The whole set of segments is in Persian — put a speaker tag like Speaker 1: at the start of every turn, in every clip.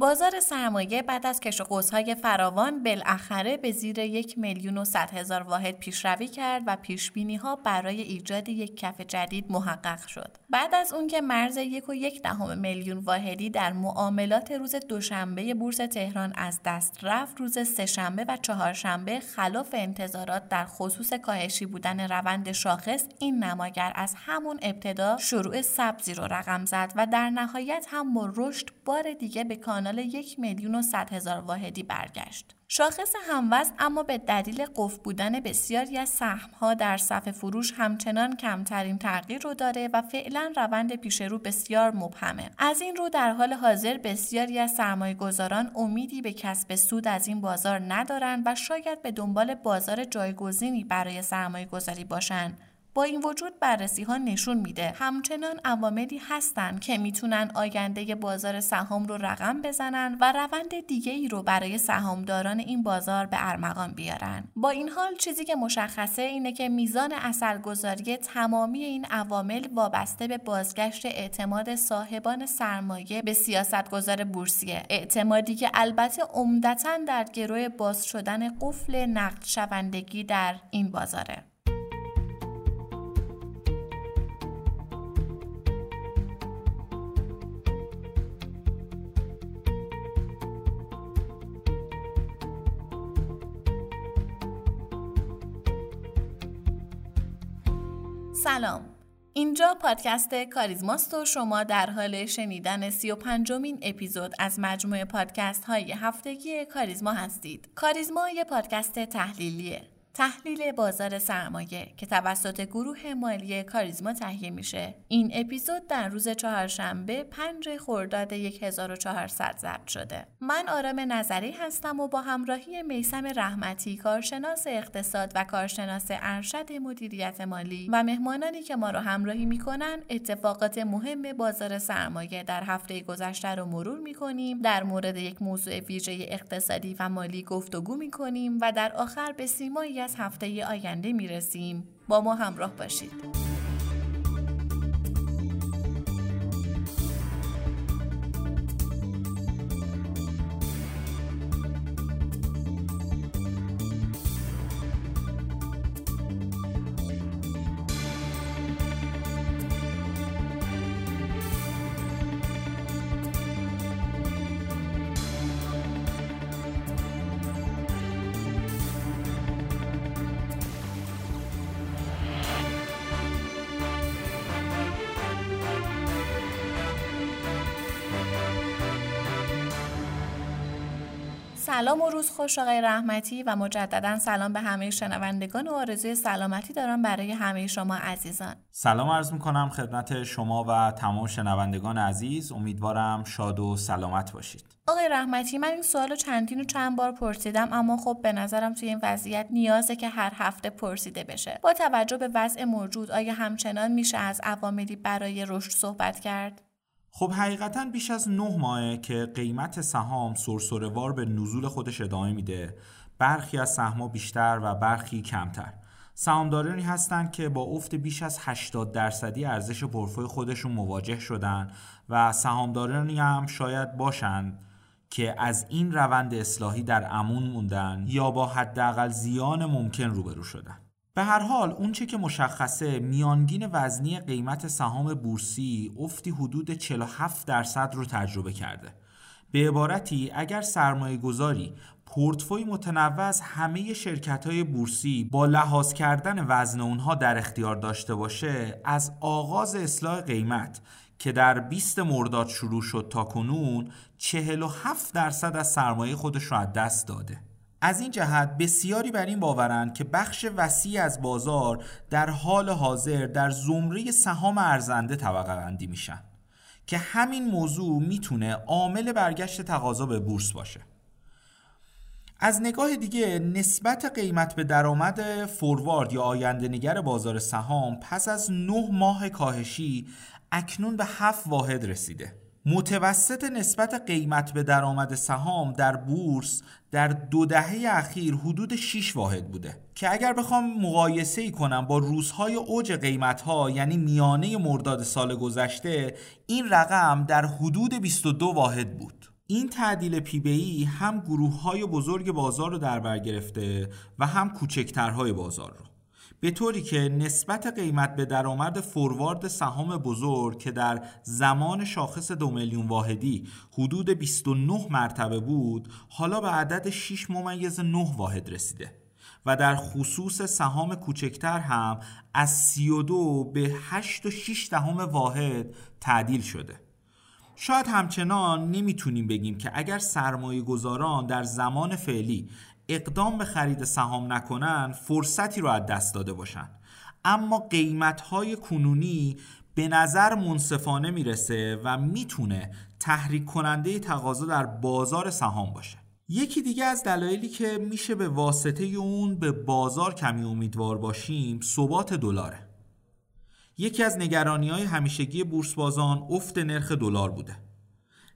Speaker 1: بازار سرمایه بعد از کش های فراوان بالاخره به زیر یک میلیون و صد هزار واحد پیشروی کرد و پیش ها برای ایجاد یک کف جدید محقق شد. بعد از اون که مرز یک و یک دهم میلیون واحدی در معاملات روز دوشنبه بورس تهران از دست رفت، روز سهشنبه و چهارشنبه خلاف انتظارات در خصوص کاهشی بودن روند شاخص این نماگر از همون ابتدا شروع سبزی رو رقم زد و در نهایت هم با رشد بار دیگه به کانال یک میلیون و صد هزار واحدی برگشت. شاخص هموز اما به دلیل قفل بودن بسیاری از ها در صف فروش همچنان کمترین تغییر رو داره و فعلا روند پیش رو بسیار مبهمه. از این رو در حال حاضر بسیاری از سرمایه گذاران امیدی به کسب سود از این بازار ندارند و شاید به دنبال بازار جایگزینی برای سرمایه گذاری باشند با این وجود بررسی ها نشون میده. همچنان عواملی هستند که می‌تونن آینده بازار سهام رو رقم بزنن و روند دیگه ای رو برای سهامداران این بازار به ارمغان بیارن. با این حال چیزی که مشخصه اینه که میزان اثرگذاری تمامی این عوامل وابسته به بازگشت اعتماد صاحبان سرمایه به سیاستگزار بورسیه. اعتمادی که البته عمدتا در گروه باز شدن قفل نقد شوندگی در این بازاره. سلام اینجا پادکست کاریزماست و شما در حال شنیدن سی و پنجمین اپیزود از مجموعه پادکست های هفتگی کاریزما هستید. کاریزما یه پادکست تحلیلیه تحلیل بازار سرمایه که توسط گروه مالی کاریزما تهیه میشه. این اپیزود در روز چهارشنبه 5 خرداد 1400 ضبط شده. من آرام نظری هستم و با همراهی میسم رحمتی کارشناس اقتصاد و کارشناس ارشد مدیریت مالی و مهمانانی که ما رو همراهی می‌کنن اتفاقات مهم بازار سرمایه در هفته گذشته رو مرور می‌کنیم. در مورد یک موضوع ویژه اقتصادی و مالی گفتگو می‌کنیم و در آخر به سیمایی از هفته آینده می‌رسیم. با ما همراه باشید. خوش آقای رحمتی و مجددا سلام به همه شنوندگان و آرزوی سلامتی دارم برای همه شما عزیزان.
Speaker 2: سلام عرض می‌کنم خدمت شما و تمام شنوندگان عزیز. امیدوارم شاد و سلامت باشید.
Speaker 1: آقای رحمتی من این سوال چندین و چند بار پرسیدم اما خب به نظرم توی این وضعیت نیازه که هر هفته پرسیده بشه. با توجه به وضع موجود آیا همچنان میشه از عواملی برای رشد صحبت کرد؟
Speaker 2: خب حقیقتا بیش از نه ماهه که قیمت سهام سرسرهوار به نزول خودش ادامه میده. برخی از سهم‌ها بیشتر و برخی کمتر. سهامدارانی هستند که با افت بیش از 80 درصدی ارزش پورتفوی خودشون مواجه شدن و سهامدارانی هم شاید باشند که از این روند اصلاحی در امون موندن یا با حداقل زیان ممکن روبرو شدن. به هر حال اونچه که مشخصه میانگین وزنی قیمت سهام بورسی افتی حدود 47 درصد رو تجربه کرده. به عبارتی اگر سرمایه گذاری پورتفوی متنوع از همه شرکت های بورسی با لحاظ کردن وزن اونها در اختیار داشته باشه از آغاز اصلاح قیمت که در 20 مرداد شروع شد تا کنون 47 درصد از سرمایه خودش رو از دست داده. از این جهت بسیاری بر این باورند که بخش وسیع از بازار در حال حاضر در زمره سهام ارزنده طبقه بندی میشن که همین موضوع می‌تونه عامل برگشت تقاضا به بورس باشه. از نگاه دیگه نسبت قیمت به درآمد فوروارد یا آینده نگر بازار سهام پس از نه ماه کاهشی اکنون به هفت واحد رسیده. متوسط نسبت قیمت به درآمد سهام در بورس در دو دهه اخیر حدود 6 واحد بوده. که اگر بخوام مقایسه ای کنم با روزهای اوج قیمت ها یعنی میانه مرداد سال گذشته این رقم در حدود 22 واحد بود. این تعدیل پی هم گروه های بزرگ بازار رو در بر گرفته و هم کوچکترهای بازار رو. به طوری که نسبت قیمت به درآمد فوروارد سهام بزرگ که در زمان شاخص دو میلیون واحدی حدود 29 مرتبه بود حالا به عدد 6 ممیز 9 واحد رسیده و در خصوص سهام کوچکتر هم از 32 به 8 و 6 دهم واحد تعدیل شده. شاید همچنان نمی‌تونیم بگیم که اگر سرمایه گذاران در زمان فعلی اقدام به خرید سهام نکنن فرصتی رو از دست داده باشن. اما قیمت های کنونی به نظر منصفانه می‌رسه و می‌تونه تحریک کننده تقاضا در بازار سهام باشه. یکی دیگه از دلایلی که میشه به واسطه اون به بازار کمی امیدوار باشیم ثبات دلاره. یکی از نگرانی های همیشگی بورس بازان افت نرخ دلار بوده.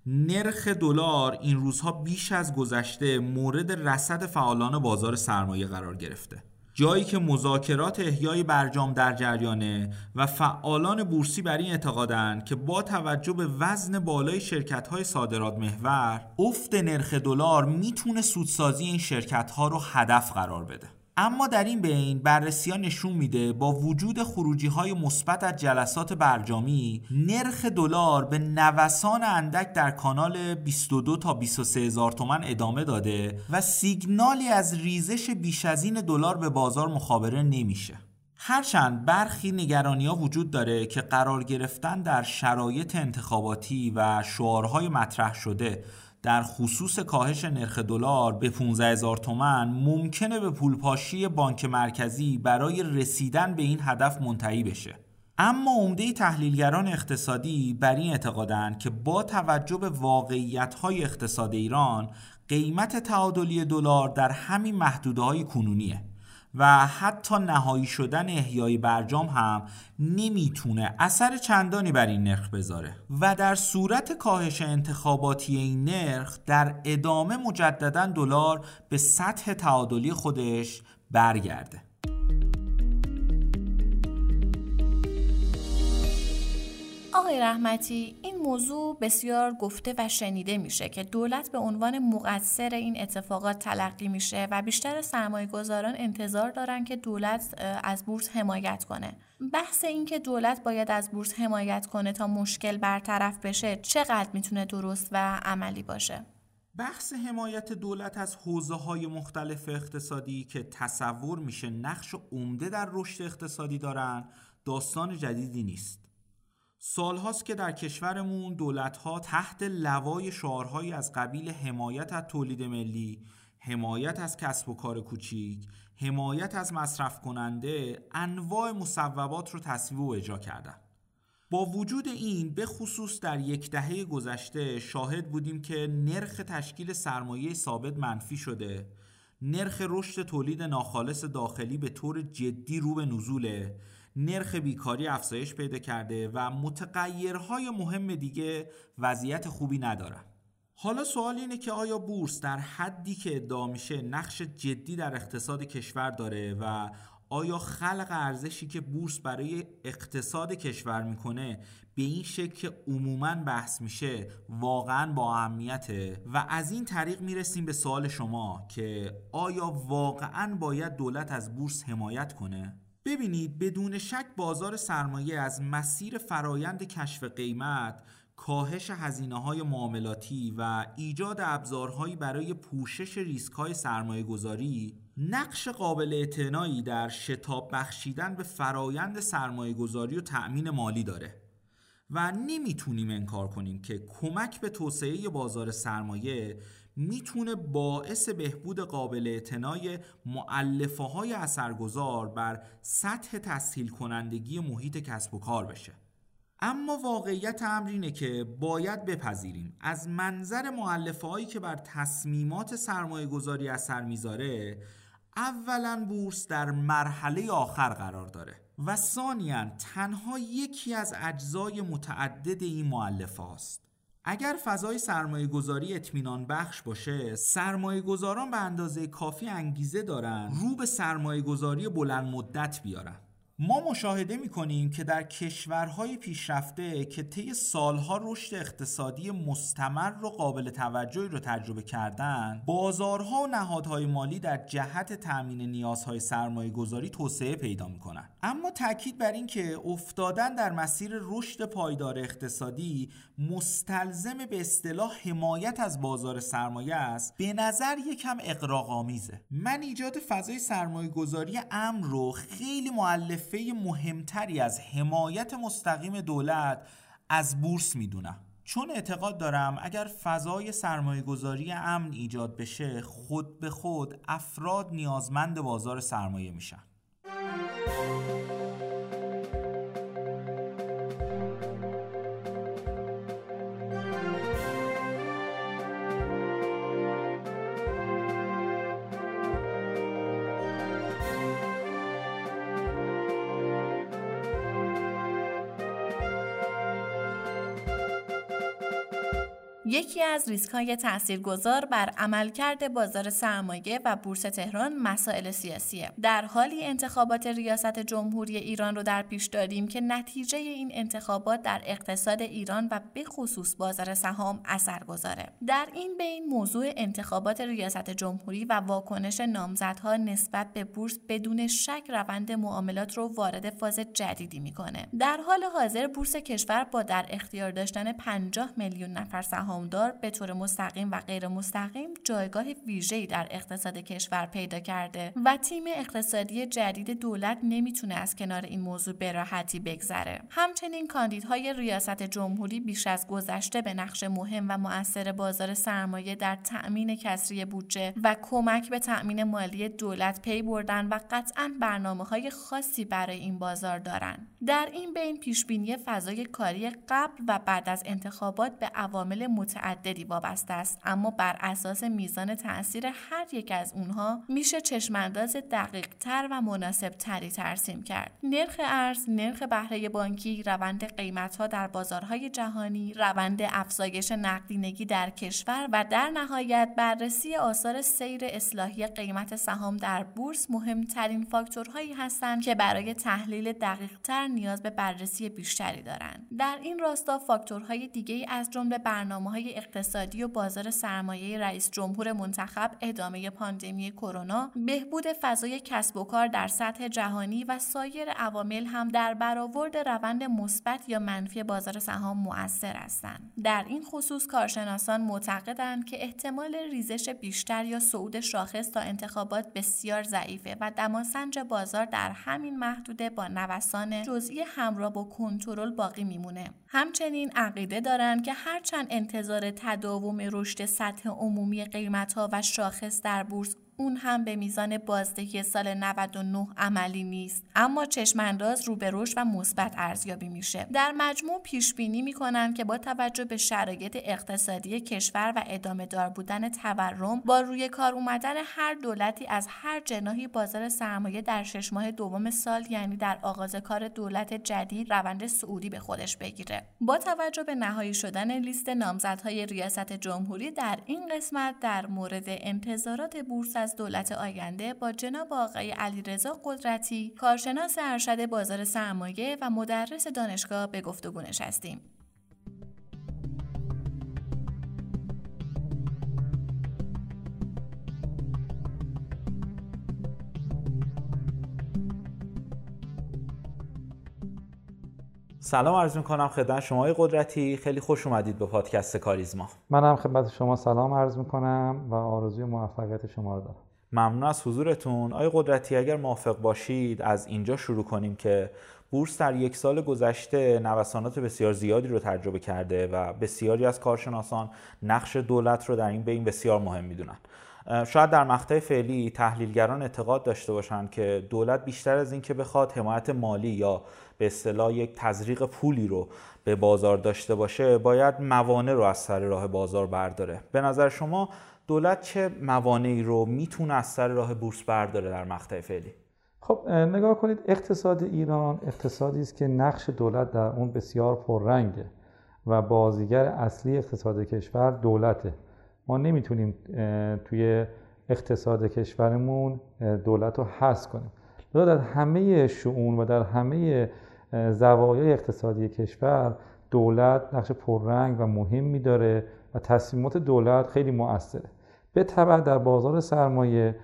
Speaker 2: نرخ دلار این روزها بیش از گذشته مورد رصد فعالان بازار سرمایه قرار گرفته. جایی که مذاکرات احیای برجام در جریانه و فعالان بورسی بر این اعتقادند که با توجه به وزن بالای شرکت های صادرات محور افت نرخ دلار می‌تونه سودسازی این شرکت ها رو هدف قرار بده. اما در این بین بررسی ها نشون میده با وجود خروجی های مثبت از جلسات برجامی نرخ دلار به نوسان اندک در کانال 22 تا 23 هزار تومن ادامه داده و سیگنالی از ریزش بیش از این دلار به بازار مخابره نمیشه. هرچند برخی نگرانی ها وجود داره که قرار گرفتن در شرایط انتخاباتی و شعارهای مطرح شده در خصوص کاهش نرخ دلار به 15 هزار تومن ممکنه به پولپاشی بانک مرکزی برای رسیدن به این هدف منتهی بشه. اما عمده تحلیلگران اقتصادی بر این اعتقادند که با توجه به واقعیت‌های اقتصاد ایران قیمت تعادلی دلار در همین محدوده های کنونیه. و حتی نهایی شدن احیای برجام هم نمی‌تونه اثر چندانی بر این نرخ بذاره. و در صورت کاهش انتخاباتی این نرخ در ادامه مجددا دلار به سطح تعادلی خودش برگرده.
Speaker 1: آقای رحمتی این موضوع بسیار گفته و شنیده میشه که دولت به عنوان مقصر این اتفاقات تلقی میشه و بیشتر سرمایه گذاران انتظار دارن که دولت از بورس حمایت کنه. بحث این که دولت باید از بورس حمایت کنه تا مشکل برطرف بشه چقدر می‌تونه درست و عملی باشه؟
Speaker 2: بحث حمایت دولت از حوزه های مختلف اقتصادی که تصور میشه نقش عمده در رشد اقتصادی دارن داستان جدیدی نیست. سالهاست که در کشورمون دولتها تحت لوای شعارهایی از قبیل حمایت از تولید ملی، حمایت از کسب و کار کوچیک، حمایت از مصرف کننده انواع مصوبات رو تصویب و اجرا کردن. با وجود این به خصوص در یک دهه گذشته شاهد بودیم که نرخ تشکیل سرمایه ثابت منفی شده نرخ رشد تولید ناخالص داخلی به طور جدی رو به نزوله نرخ بیکاری افزایش پیدا کرده و متغیرهای مهم دیگه وضعیت خوبی ندارن حالا سوال اینه که آیا بورس در حدی که ادعا میشه نقش جدی در اقتصاد کشور داره و آیا خلق ارزشی که بورس برای اقتصاد کشور می‌کنه به این شکل که عموما بحث میشه واقعا با اهمیته و از این طریق می‌رسیم به سوال شما که آیا واقعا باید دولت از بورس حمایت کنه؟ ببینید بدون شک بازار سرمایه از مسیر فرایند کشف قیمت کاهش هزینه های معاملاتی و ایجاد ابزارهایی برای پوشش ریسک های سرمایه گذاری نقش قابل اعتنایی در شتاب بخشیدن به فرایند سرمایه گذاری و تأمین مالی داره. و نمی‌تونیم انکار کنیم که کمک به توسعه بازار سرمایه می‌تونه باعث بهبود قابل اعتنای معلفه های اثرگذار بر سطح تسهیل کنندگی محیط کسب و کار بشه. اما واقعیت امر اینه که باید بپذیریم. از منظر معلفه هایی که بر تصمیمات سرمایه گذاری اثر می‌ذاره اولا بورس در مرحله آخر قرار داره. و ثانیا تنها یکی از اجزای متعدد این معلفه است اگر فضای سرمایه گذاری اطمینان بخش باشه سرمایه گذاران به اندازه کافی انگیزه دارن رو به سرمایه گذاری بلند مدت بیارن. ما مشاهده می‌کنیم که در کشورهای پیشرفته که طی سالها رشد اقتصادی مستمر و قابل توجهی رو تجربه کردن بازارها و نهادهای مالی در جهت تأمین نیازهای سرمایه گذاری توسعه پیدا می‌کنن. اما تاکید بر این که افتادن در مسیر رشد پایدار اقتصادی مستلزم به اصطلاح حمایت از بازار سرمایه است به نظر یکم اقراق‌آمیزه من ایجاد فضای سرمایه گذاری امن رو خیلی معلفه مهمتری از حمایت مستقیم دولت از بورس می‌دونم. چون اعتقاد دارم اگر فضای سرمایه گذاری امن ایجاد بشه خود به خود افراد نیازمند بازار سرمایه میشن.
Speaker 1: یکی از ریسک های تاثیرگذار بر عملکرد بازار سرمایه و بورس تهران مسائل سیاسیه. در حالی انتخابات ریاست جمهوری ایران رو در پیش داریم که نتیجه این انتخابات در اقتصاد ایران و به خصوص بازار سهام اثر گذاره در این بین موضوع انتخابات ریاست جمهوری و واکنش نامزدها نسبت به بورس بدون شک روند معاملات رو وارد فاز جدیدی می‌کنه. در حال حاضر بورس کشور با در اختیار داشتن 50 میلیون نفر سهام سهامدار به طور مستقیم و غیر مستقیم جایگاه ویژه‌ای در اقتصاد کشور پیدا کرده و تیم اقتصادی جدید دولت نمی‌تونه از کنار این موضوع به راحتی بگذره همچنین کاندیدهای ریاست جمهوری بیش از گذشته به نقش مهم و مؤثر بازار سرمایه در تأمین کسری بودجه و کمک به تأمین مالی دولت پی بردن و قطعا برنامه های خاصی برای این بازار دارند. در این بین پیشبینی فضای کاری قبل و بعد از انتخابات به عوامل متعددی وابسته است. اما بر اساس میزان تاثیر هر یک از اونها میشه چشمانداز دقیق تر و مناسب تری ترسیم کرد. نرخ ارز نرخ بهره بانکی روند قیمت ها در بازارهای جهانی روند افزایش نقدینگی در کشور و در نهایت بررسی آثار سیر اصلاحی قیمت سهام در بورس مهمترین فاکتورهایی هستند که برای تحلیل دقیق تر نیاز به بررسی بیشتری دارند. در این راستا فاکتورهای دیگه از جمله برنامه های اقتصادی و بازار سرمایه رئیس جمهور منتخب ادامه پاندمی کرونا بهبود فضای کسب و کار در سطح جهانی و سایر عوامل هم در برآورد روند مثبت یا منفی بازار سهام مؤثر هستند. در این خصوص کارشناسان معتقدند که احتمال ریزش بیشتر یا صعود شاخص تا انتخابات بسیار ضعیفه و دماسنج بازار در همین محدوده با نوسان جزئی همراه با کنترل باقی میمونه. همچنین عقیده دارند که هرچند انتظار تداوم رشد سطح عمومی قیمتها و شاخص در بورس اون هم به میزان بازدهی سال 99 عملی نیست. اما چشمانداز رو به رشد و مثبت ارزیابی میشه. در مجموع پیش بینی می‌کنن که با توجه به شرایط اقتصادی کشور و ادامه دار بودن تورم با روی کار اومدن هر دولتی از هر جناحی بازار سرمایه در شش ماه دوم سال یعنی در آغاز کار دولت جدید روند سعودی به خودش بگیره. با توجه به نهایی شدن لیست نامزدهای ریاست جمهوری در این قسمت در مورد انتظارات بورس از دولت آینده با جناب آقای علیرضا قدرتی کارشناس ارشد بازار سرمایه و مدرس دانشگاه به گفتگو نشستیم.
Speaker 2: سلام عرض می‌کنم خدمت شما قدرتی. خیلی خوش اومدید به پادکست کاریزما.
Speaker 3: منم خدمت شما سلام عرض می‌کنم و آرزوی موفقیت شما رو دارم.
Speaker 2: ممنون از حضورتون. آقای قدرتی اگر موافق باشید از اینجا شروع کنیم که بورس در یک سال گذشته نوسانات بسیار زیادی رو تجربه کرده و بسیاری از کارشناسان نقش دولت رو در این بین بسیار مهم می‌دونن. شاید در مقطع فعلی تحلیلگران اعتقاد داشته باشند که دولت بیشتر از اینکه بخواد حمایت مالی یا به اصطلاح یک تزریق پولی رو به بازار داشته باشه باید موانع رو از سر راه بازار برداره. به نظر شما دولت چه موانعی رو می‌تونه از سر راه بورس برداره در مقطع فعلی؟
Speaker 3: خب نگاه کنید اقتصاد ایران اقتصادی است که نقش دولت در اون بسیار پررنگه و بازیگر اصلی اقتصاد کشور دولته. ما نمی‌تونیم توی اقتصاد کشورمون دولت رو حذف کنیم. در همه شعون و در همه زوایای اقتصادی کشور دولت نقش پررنگ و مهمی داره و تصمیمات دولت خیلی مؤثره. به طبع در بازار سرمایه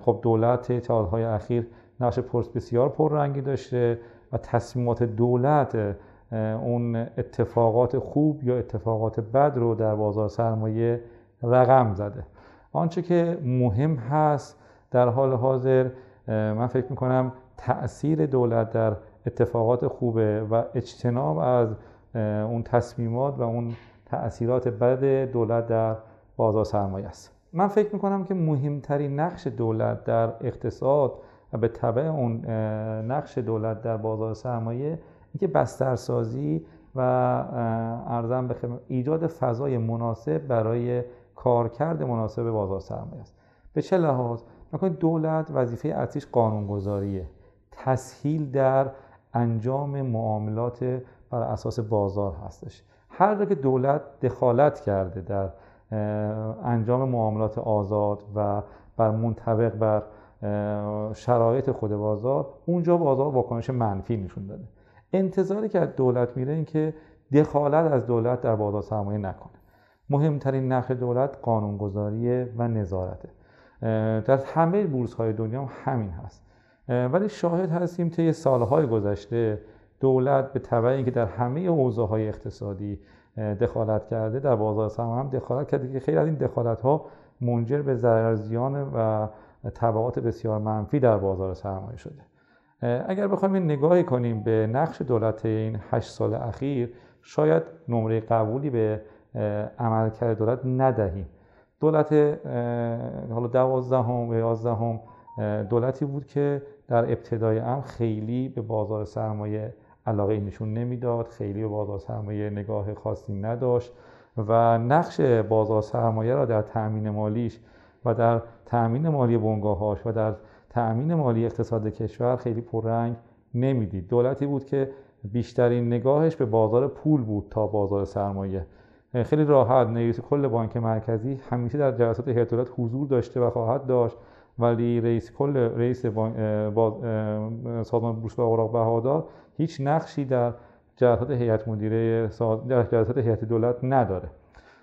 Speaker 3: خب دولت سالهای اخیر نقش بسیار پررنگی داشته و تصمیمات دولت اون اتفاقات خوب یا اتفاقات بد رو در بازار سرمایه رقم زده. آنچه که مهم هست در حال حاضر من فکر می‌کنم تأثیر دولت در اتفاقات خوبه و اجتناب از اون تصمیمات و اون تأثیرات بد دولت در بازار سرمایه است. من فکر می‌کنم که مهمترین نقش دولت در اقتصاد و به طبع اون نقش دولت در بازار سرمایه اینکه بسترسازی و ارزم به ایجاد فضای مناسب برای کارکرد مناسب بازار سرمایه است. به چه لحاظ؟ می‌کنید دولت وظیفه اصلیش قانونگذاریه. تسهیل در انجام معاملات بر اساس بازار هستش. هر جا که دولت دخالت کرده در انجام معاملات آزاد و بر منطبق بر شرایط خود بازار اونجا بازار واکنش منفی نشون داده. انتظاری که از دولت میره این که دخالت از دولت در بازار سرمایه نکنه. مهمترین نقش دولت قانونگذاری و نظارته. در همه بورس های دنیا هم همین هست. ولی شاهد هستیم طی سالهای گذشته دولت به طبع اینکه در همه حوزه های اقتصادی دخالت کرده در بازار سرمایه هم دخالت کرده که خیلی از این دخالت ها منجر به ضرر زیان و تبعات بسیار منفی در بازار سرمایه شده. اگر بخوایم نگاهی کنیم به نقش دولت این هشت سال اخیر شاید نمره قبولی به عملکرد دولت ندهیم. دولت حالا دوازدهم و یازدهم دولتی بود که در ابتدای ام خیلی به بازار سرمایه علاقه نشون نمی‌داد خیلی به بازار سرمایه نگاه خاصی نداشت و نقش بازار سرمایه را در تأمین مالیش و در تأمین مالی بنگاهاش و در تأمین مالی اقتصاد کشور خیلی پررنگ نمی‌دید. دولتی بود که بیشترین نگاهش به بازار پول بود تا بازار سرمایه. خیلی راحت رئیس کل بانک مرکزی همیشه در جلسات هیئت دولت حضور داشته و خواهد داشت. ولی رئیس کل رئیس سازمان بورس و اوراق بهادار هیچ نقشی در جلسات هیئت مدیره در جلسات هیئت دولت نداره.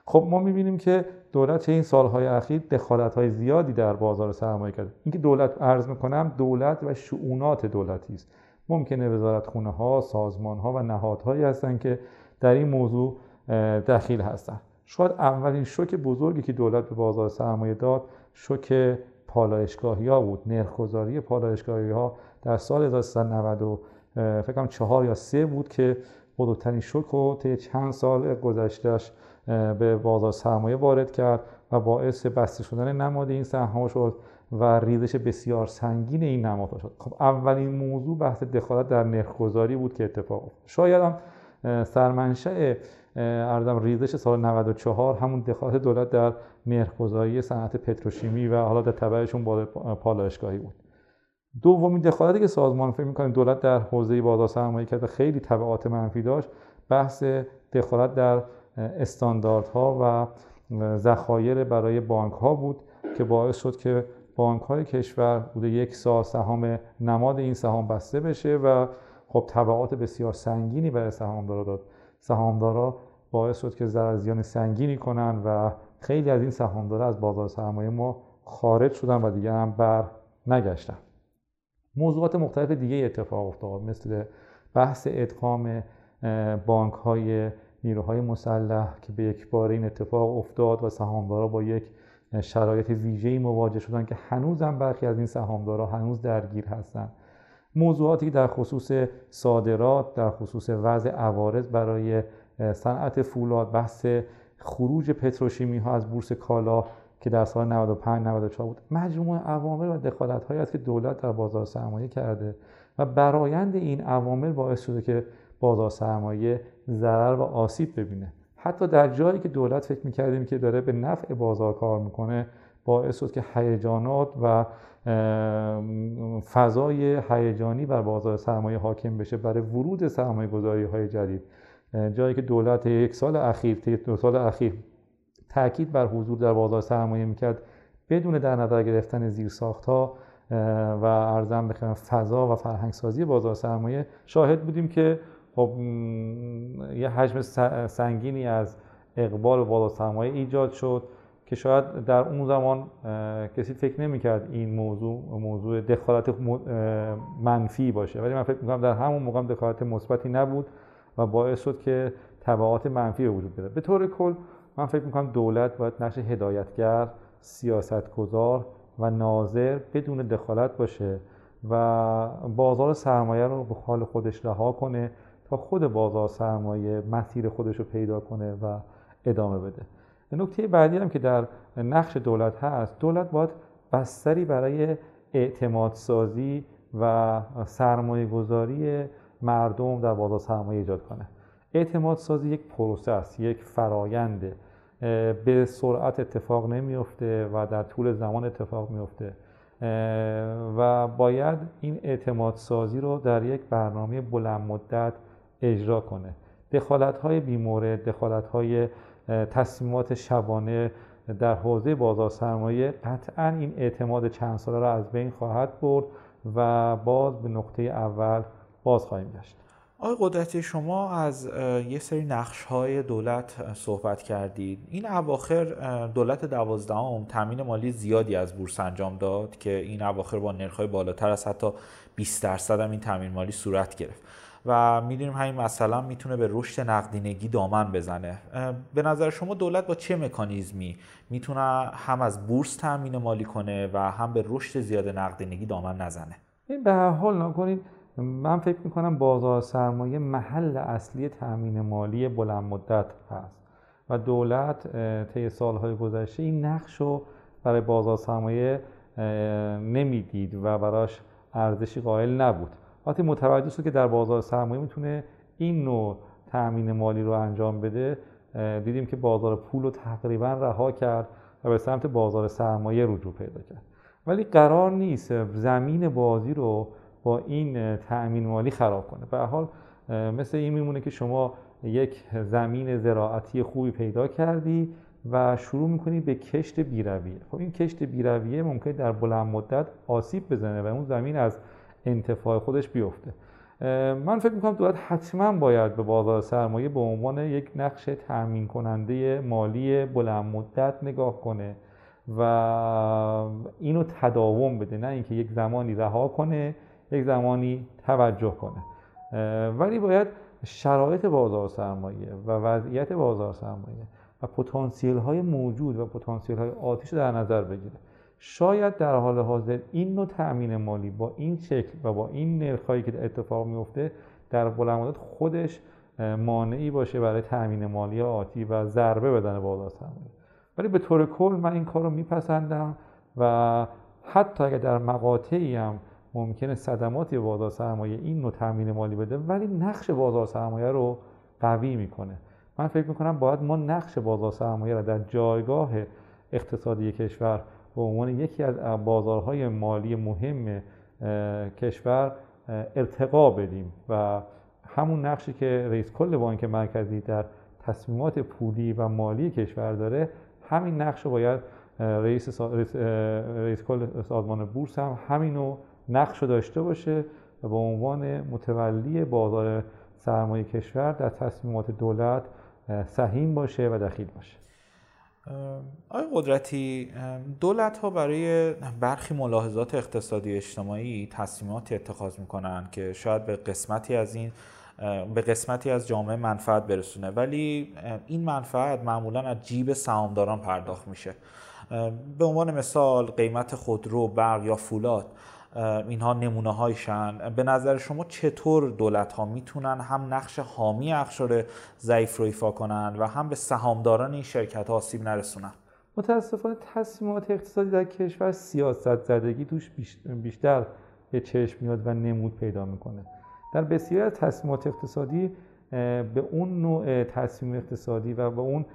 Speaker 3: خب ما می‌بینیم که دولت این سالهای اخیر دخالت های زیادی در بازار سرمایه کرده. اینکه دولت عرض می‌کنم دولت و شعونات دولتی است. ممکنه وزارت خونه ها سازمان ها و نهادهایی هستند که در این موضوع دخیل هستند شاید اولین شوک بزرگی که دولت به بازار سرمایه داد شوک پالایشگاهی ها بود. نرخگذاری پالایشگاهی ها در سال 1390 فکر چهار یا سه بود که بزرگترین شوک رو طی چند سال گذشتهش به بازار سرمایه وارد کرد و باعث بسته شدن نماد این سهم شد و ریزش بسیار سنگین این نمادها شد. خب اولین موضوع بحث دخالت در نرخگذاری بود که اتفاق شاید هم سرمنشأ ارزم ریزش سال 94 همون دخالت دولت در نرخگذاری صنعت پتروشیمی و حالا در تبعشون با پالایشگاهی بود. دومین دخالتی که سازمان فکر می‌کنه دولت در حوزه بازار سرمایه کرد خیلی تبعات منفی داشت بحث دخالت در استانداردها و ذخایر برای بانک ها بود که باعث شد که بانک های کشور بوده یک سال سهام نماد این سهام بسته بشه و خب تبعات بسیار سنگینی برای سهامدارا داد. سهامدارا باعث شد که ضرر زیان سنگینی کنن و خیلی از این سهامدارا از بازار سرمایه ما خارج شدن و دیگر هم بر نگشتن. موضوعات مختلف دیگه اتفاق افتاد مثل بحث ادغام بانک های نیروهای مسلح که به یک بار این اتفاق افتاد و سهامدارا با یک شرایط ویژه‌ای مواجه شدن که هنوزم برخی از این سهامدارا هنوز درگیر هستند موضوعاتی در خصوص صادرات در خصوص وضع عوارض برای صنعت فولاد بحث خروج پتروشیمی ها از بورس کالا که در سال 95 94 بود مجموعه عوامل و دخالت هایی است که دولت در بازار سرمایه کرده و برایند این عوامل باعث شده که بازار سرمایه ضرر و آسیب ببینه. حتی در جایی که دولت فکر می‌کردیم که داره به نفع بازار کار می‌کنه باعث شد که هیجانات و فضای هیجانی بر بازار سرمایه حاکم بشه برای ورود سرمایه گذاری های جدید. جایی که دولت یک سال اخیر دو سال اخیر تاکید بر حضور در بازار سرمایه می‌کرد بدون در نظر گرفتن زیرساخت ها و ارزم بخیرم فضا و فرهنگسازی بازار سرمایه شاهد بودیم که خب یه حجم سنگینی از اقبال و بازار سرمایه ایجاد شد. که شاید در اون زمان کسی فکر نمی‌کرد این موضوع موضوع دخالت منفی باشه. ولی من فکر می‌کنم در همون موقع دخالت مثبتی نبود و باعث شد که تبعات منفی به وجود بیاد به طور کل من فکر می‌کنم دولت باید نقش هدایتگر سیاستگزار و ناظر بدون دخالت باشه و بازار سرمایه رو به حال خودش رها کنه تا خود بازار سرمایه مسیر خودش رو پیدا کنه و ادامه بده. نکته بعدی هم که در نقش دولت هست دولت باید بستری برای اعتماد سازی و سرمایه گذاری مردم در بازار سرمایه ایجاد کنه. اعتماد سازی یک پروسه است یک فراینده به سرعت اتفاق نمیفته و در طول زمان اتفاق میفته و باید این اعتماد سازی رو در یک برنامه بلند مدت اجرا کنه. دخالت های بیمورد دخالت های تصمیمات شبانه در حوزه بازار سرمایه قطعا این اعتماد چند ساله را از بین خواهد برد و باز به نقطه اول باز خواهیم گشت.
Speaker 2: آقای قدرتی شما از یه سری نقش های دولت صحبت کردید. این اواخر دولت دوازدهم تامین مالی زیادی از بورس انجام داد که این اواخر با نرخ بالاتر از حتی 20 درصد هم این تامین مالی صورت گرفت. و می‌دونیم همین مثلا می‌تونه به رشد نقدینگی دامن بزنه. به نظر شما دولت با چه مکانیزمی می‌تونه هم از بورس تامین مالی کنه و هم به رشد زیاد نقدینگی دامن نزنه؟
Speaker 3: این به هر حال نکنید من فکر می‌کنم بازار سرمایه محل اصلی تامین مالی بلند مدت هست و دولت طی سالهای گذشته این نقش رو برای بازار سرمایه نمی‌دید و براش ارزشی قائل نبود. وقتی متوجه شد که در بازار سرمایه می‌تونه این نوع تأمین مالی رو انجام بده دیدیم که بازار پول رو تقریبا رها کرد و به سمت بازار سرمایه رجوع پیدا کرد. ولی قرار نیست زمین بازی رو با این تأمین مالی خراب کنه. به حال مثل این میمونه که شما یک زمین زراعتی خوبی پیدا کردی و شروع می‌کنی به کشت بیرویه خب این کشت بیرویه ممکن در بلند مدت آسیب بزنه و اون زمین از انتفاع خودش بیفته. من فکر می‌کنم دولت حتما باید به بازار سرمایه به عنوان یک نقش تأمین کننده مالی بلند مدت نگاه کنه و اینو تداوم بده نه اینکه یک زمانی رها کنه یک زمانی توجه کنه. ولی باید شرایط بازار سرمایه و وضعیت بازار سرمایه و پتانسیل های موجود و پتانسیل های آتیش در نظر بگیره. شاید در حال حاضر این نوع تأمین مالی با این شکل و با این نرخهایی که اتفاق میفته در بلند خودش مانعی باشه برای تأمین مالی آتی و ضربه بدن بازار سرمایه ولی به طور کل من این کار رو میپسندم و حتی اگر در مقاطعی هم ممکنه صدماتی بازار سرمایه این نوع تامین مالی بده ولی نقش بازار سرمایه رو قوی می‌کنه. من فکر می‌کنم باید ما نقش بازار سرمایه رو در جایگاه اقتصادی کشور به عنوان یکی از بازارهای مالی مهم کشور ارتقا بدیم و همون نقشی که رئیس کل بانک مرکزی در تصمیمات پولی و مالی کشور داره همین نقش رو باید رئیس, رئیس, کل سازمان بورس هم همینو نقش رو داشته باشه و به عنوان متولی بازار سرمایه کشور در تصمیمات دولت سهیم باشه و دخیل باشه.
Speaker 2: آقای قدرتی دولت ها برای برخی ملاحظات اقتصادی اجتماعی تصمیماتی اتخاذ می‌کنن که شاید به قسمتی از این به قسمتی از جامعه منفعت برسونه. ولی این منفعت معمولا از جیب سهامداران پرداخت میشه. به عنوان مثال قیمت خودرو برق یا فولاد. اینها نمونه هایشن به نظر شما چطور دولت ها می‌تونن هم نقش حامی اخشار ضعیف رو ایفا کنن و هم به سهامداران این شرکت ها آسیب نرسونن؟
Speaker 3: متاسفانه تصمیمات اقتصادی در کشور سیاست زدگی توش بیشتر به چشم میاد و نمود پیدا می‌کنه. در بسیاری از تصمیمات اقتصادی به اون نوع تصمیم اقتصادی و به اون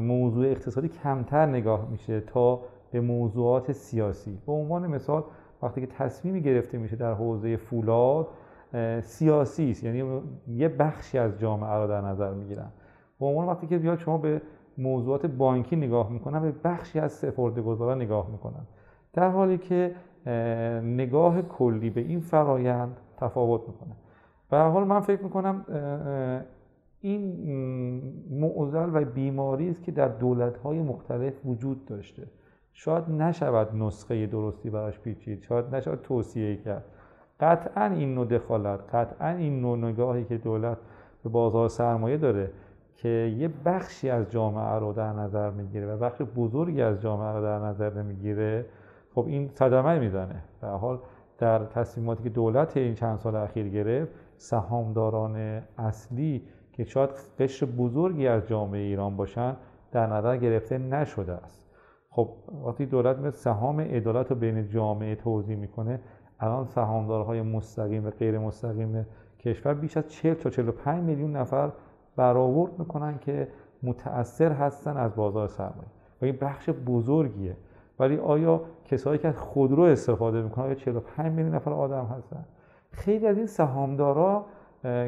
Speaker 3: موضوع اقتصادی کمتر نگاه میشه تا به موضوعات سیاسی. به عنوان مثال وقتی که تصمیمی گرفته میشه در حوزه فولاد سیاسی است. یعنی یه بخشی از جامعه رو در نظر می‌گیرن. به عنوان وقتی که بیاد شما به موضوعات بانکی نگاه می‌کنن به بخشی از سپرده گذاران نگاه می‌کنن. در حالی که نگاه کلی به این فرایند تفاوت می‌کنه. به حال من فکر می‌کنم این معضل و بیماری است که در دولت‌های مختلف وجود داشته. شاید نشود نسخه درستی براش پیچید شاید نشود توصیه کرد. قطعا این نوع دخالت قطعا این نوع نگاهی که دولت به بازار سرمایه داره که یه بخشی از جامعه رو در نظر می‌گیره و بخش بزرگی از جامعه رو در نظر نمی‌گیره خب این صدمه می‌زنه. به حال در تصمیماتی که دولت این چند سال اخیر گرفت سهامداران اصلی که شاید قشر بزرگی از جامعه ایران باشن در نظر گرفته نشده است. خب وقتی دولت مثل سهام عدالت رو بین جامعه توضیح می‌کنه. الان سهامدارهای مستقیم و غیر مستقیم کشور بیش از 40 تا 45 میلیون نفر برآورد می‌کنن که متأثر هستن از بازار سرمایه. و این بخش بزرگیه. ولی آیا کسایی که از خودرو استفاده می‌کنن آیا 45 میلیون نفر آدم هستن؟ خیلی از این سهامدارا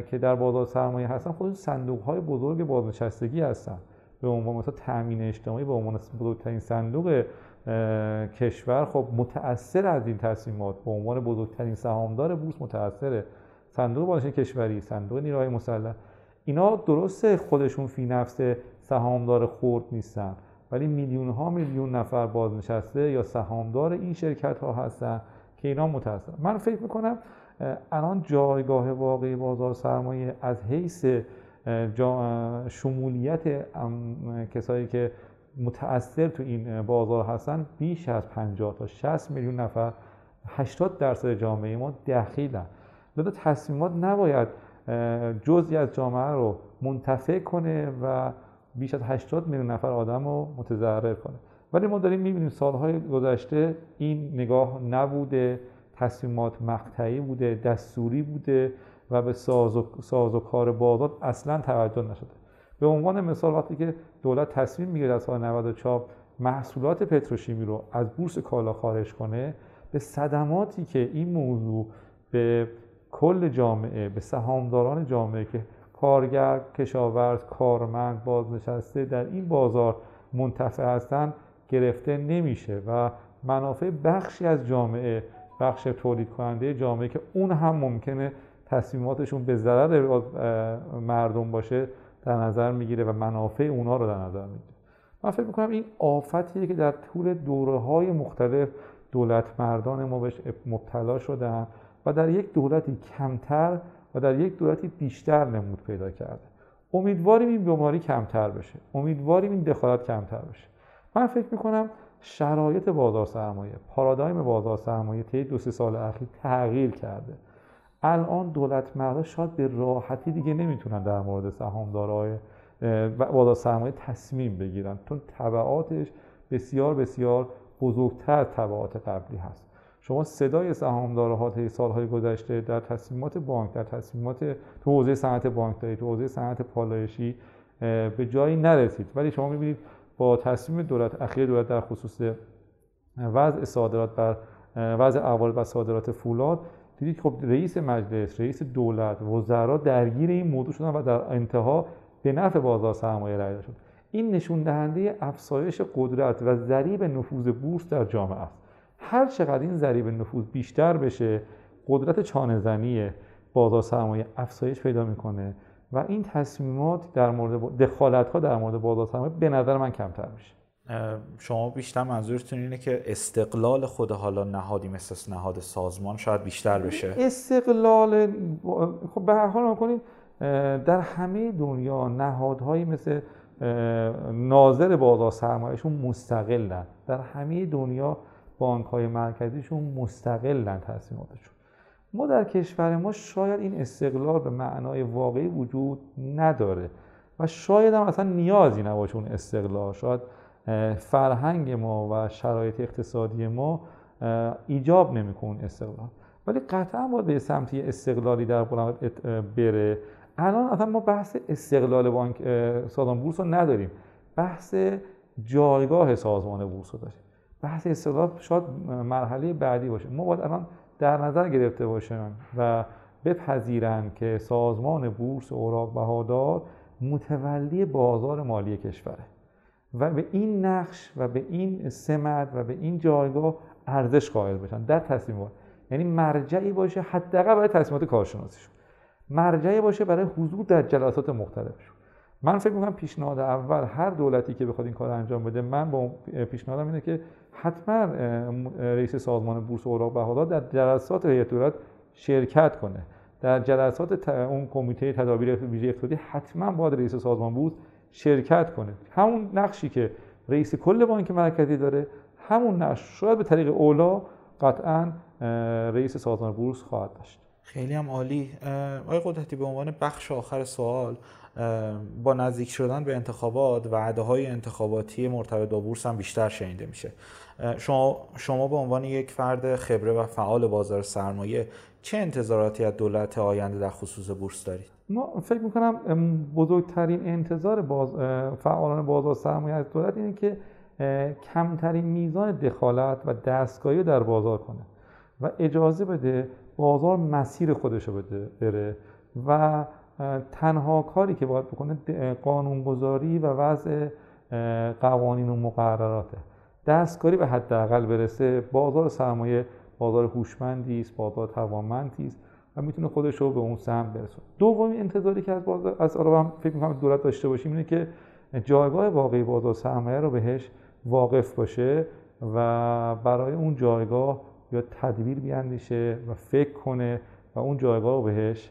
Speaker 3: که در بازار سرمایه هستن خود صندوق های بزرگ بازنشستگی هستن. به عنوان مثلا تامین اجتماعی به عنوان بزرگترین صندوق کشور خب متأثر از این تصمیمات. به عنوان بزرگترین سهامدار بورس متأثره صندوق بازنشستگی کشوری صندوق نیروهای مسلح. اینا درسته خودشون فی نفس سهامدار خورد نیستن ولی میلیون ها میلیون نفر بازنشسته یا سهامدار این شرکت ها هستن که اینا متأثر من فکر می‌کنم الان جایگاه واقعی بازار سرمایه از حیث شمولیت کسایی که متأثر تو این بازار هستن بیش از 50 تا 60 میلیون نفر 80 درصد جامعه ما دخیلن. لذا تصمیمات نباید جزئی از جامعه رو منتفع کنه و بیش از 80 میلیون نفر آدم رو متضرر کنه. ولی ما داریم می‌بینیم سالهای گذشته این نگاه نبوده تصمیمات مقطعی بوده دستوری بوده. و به ساز و, ساز و کار بازار اصلا توجه نشده. به عنوان مثال وقتی که دولت تصمیم می‌گیره از سال 94 محصولات پتروشیمی رو از بورس کالا خارج کنه به صدماتی که این موضوع به کل جامعه به سهامداران جامعه که کارگر، کشاورز، کارمند، بازنشسته در این بازار منتفع هستند گرفته نمیشه و منافع بخشی از جامعه بخش تولید کننده جامعه که اون هم ممکنه تصمیماتشون به ضرر مردم باشه در نظر می‌گیره و منافع اونا رو در نظر می‌گیره. من فکر می‌کنم این آفتیه که در طول دوره های مختلف دولت مردان ما بهش مبتلا شدن و در یک دولتی کمتر و در یک دولتی بیشتر نمود پیدا کرده. امیدواریم این بیماری کمتر بشه. امیدواریم این دخالت کمتر بشه. من فکر می‌کنم شرایط بازار سرمایه پارادایم بازار سرمایه طی دو سه سال اخیر تغییر کرده. الان دولت مردا شاید به راحتی دیگه نمی‌تونن در مورد سهامدارای بازار سرمایه تصمیم بگیرن چون تبعاتش بسیار بسیار بزرگتر تبعات قبلی هست. شما صدای سهامدارها طی سالهای گذشته در تصمیمات بانک در تصمیمات تو حوزه صنعت بانکداری تو حوزه صنعت پالایشی به جایی نرسید. ولی شما می‌بینید با تصمیم دولت اخیر دولت در خصوص وضع صادرات بر وضع اول و صادرات فولاد دیدید خب رئیس مجلس رئیس دولت وزرا درگیر این موضوع شدن و در انتها به نفع بازار سرمایه رای شد. این نشون دهنده افزایش قدرت و ضریب نفوذ بورس در جامعه است. هر چقدر این ضریب نفوذ بیشتر بشه قدرت چانه زنی بازار سرمایه افزایش پیدا می‌کنه و این تصمیمات در مورد دخالت ها در مورد بازار سرمایه به نظر من کمتر میشه.
Speaker 2: شما بیشتر منظورتون اینه که استقلال خود حالا نهادی مثل نهاد سازمان شاید بیشتر بشه؟
Speaker 3: استقلال خب به هر حال کنید در همه دنیا نهادهایی مثل ناظر بازار سرمایهشون مستقلن. در همه دنیا بانک های مرکزیشون مستقلن تصمیماتشون ما در کشور ما شاید این استقلال به معنای واقعی وجود نداره و شاید هم اصلا نیازی نباشه اون استقلال. شاید فرهنگ ما و شرایط اقتصادی ما ایجاب نمی‌کنه استقلال. ولی قطعا باید به سمت استقلالی در بره. الان اصلا ما بحث استقلال بانک سازمان بورس رو نداریم. بحث جایگاه سازمان بورس رو داریم بحث استقلال شاید مرحله بعدی باشه. ما باید الان در نظر گرفته باشیم و بپذیرند که سازمان بورس اوراق بهادار متولی بازار مالی کشوره. و به این نقش و به این سمت و به این جایگاه ارزش قائل بشن. در تصمیمات یعنی مرجعی باشه حداقل برای تصمیمات کارشناسیشون. مرجعی باشه برای حضور در جلسات مختلفشون. من فکر می‌کنم پیشنهاد اول هر دولتی که بخواد این کار انجام بده من با پیشنهادم اینه که حتما رئیس سازمان بورس اوراق بهادار در جلسات هیئت دولت شرکت کنه. در جلسات اون کمیته تدابیر ویژه اقتصادی حتما باید رئیس سازمان بورس شرکت کنه. همون نقشی که رئیس کل بانک مرکزی داره همون نقش. شاید به طریق اولا قطعا رئیس سازمان بورس خواهد داشت.
Speaker 2: خیلی هم عالی. آقای قدرتی به عنوان بخش آخر سوال با نزدیک شدن به انتخابات وعده های انتخاباتی مرتبط با بورس هم بیشتر شنیده میشه. شما شما به عنوان یک فرد خبره و فعال بازار سرمایه چه انتظاراتی از دولت آینده در خصوص بورس دارید؟
Speaker 3: ما فکر می‌کنم بزرگترین انتظار باز فعالان بازار سرمایه از دولت اینه که کمترین میزان دخالت و دستگاهی در بازار کنه و اجازه بده بازار مسیر خودش رو بده بره و تنها کاری که باید بکنه قانونگذاری و وضع قوانین و مقرراته. دستکاری به حداقل برسه بازار سرمایه بازار هوشمندی است بازار توانمندی است و می‌تونه خودش رو به اون سهم برسونه. دومین انتظاری که از بازار از هم فکر می‌کنم دولت داشته باشیم اینه که جایگاه واقعی بازار سرمایه رو بهش واقف باشه و برای اون جایگاه یا تدبیر بیاندیشه و فکر کنه و اون جایگاه رو بهش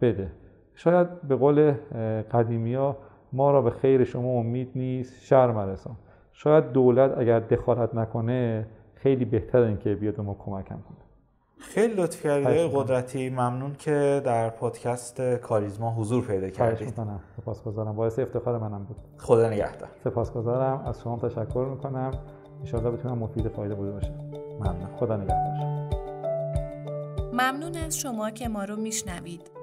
Speaker 3: بده. شاید به قول قدیمی ها ما را به خیر شما امید نیست شر مرسان شاید دولت اگر دخالت نکنه خیلی بهتر این که بیاد ما کمکم کنه.
Speaker 2: خیلی لطف کردید قدرتی. ممنون که در پادکست کاریزما حضور پیدا کردید.
Speaker 3: سپاسگزارم. باعث افتخار منم بود.
Speaker 2: خدا نگهدار.
Speaker 3: سپاسگزارم. از شما تشکر می‌کنم. ان بتونم مفید فایده بوده باشه. ممنون. خدا نگهدار.
Speaker 1: ممنون از شما که ما رو میشنوید.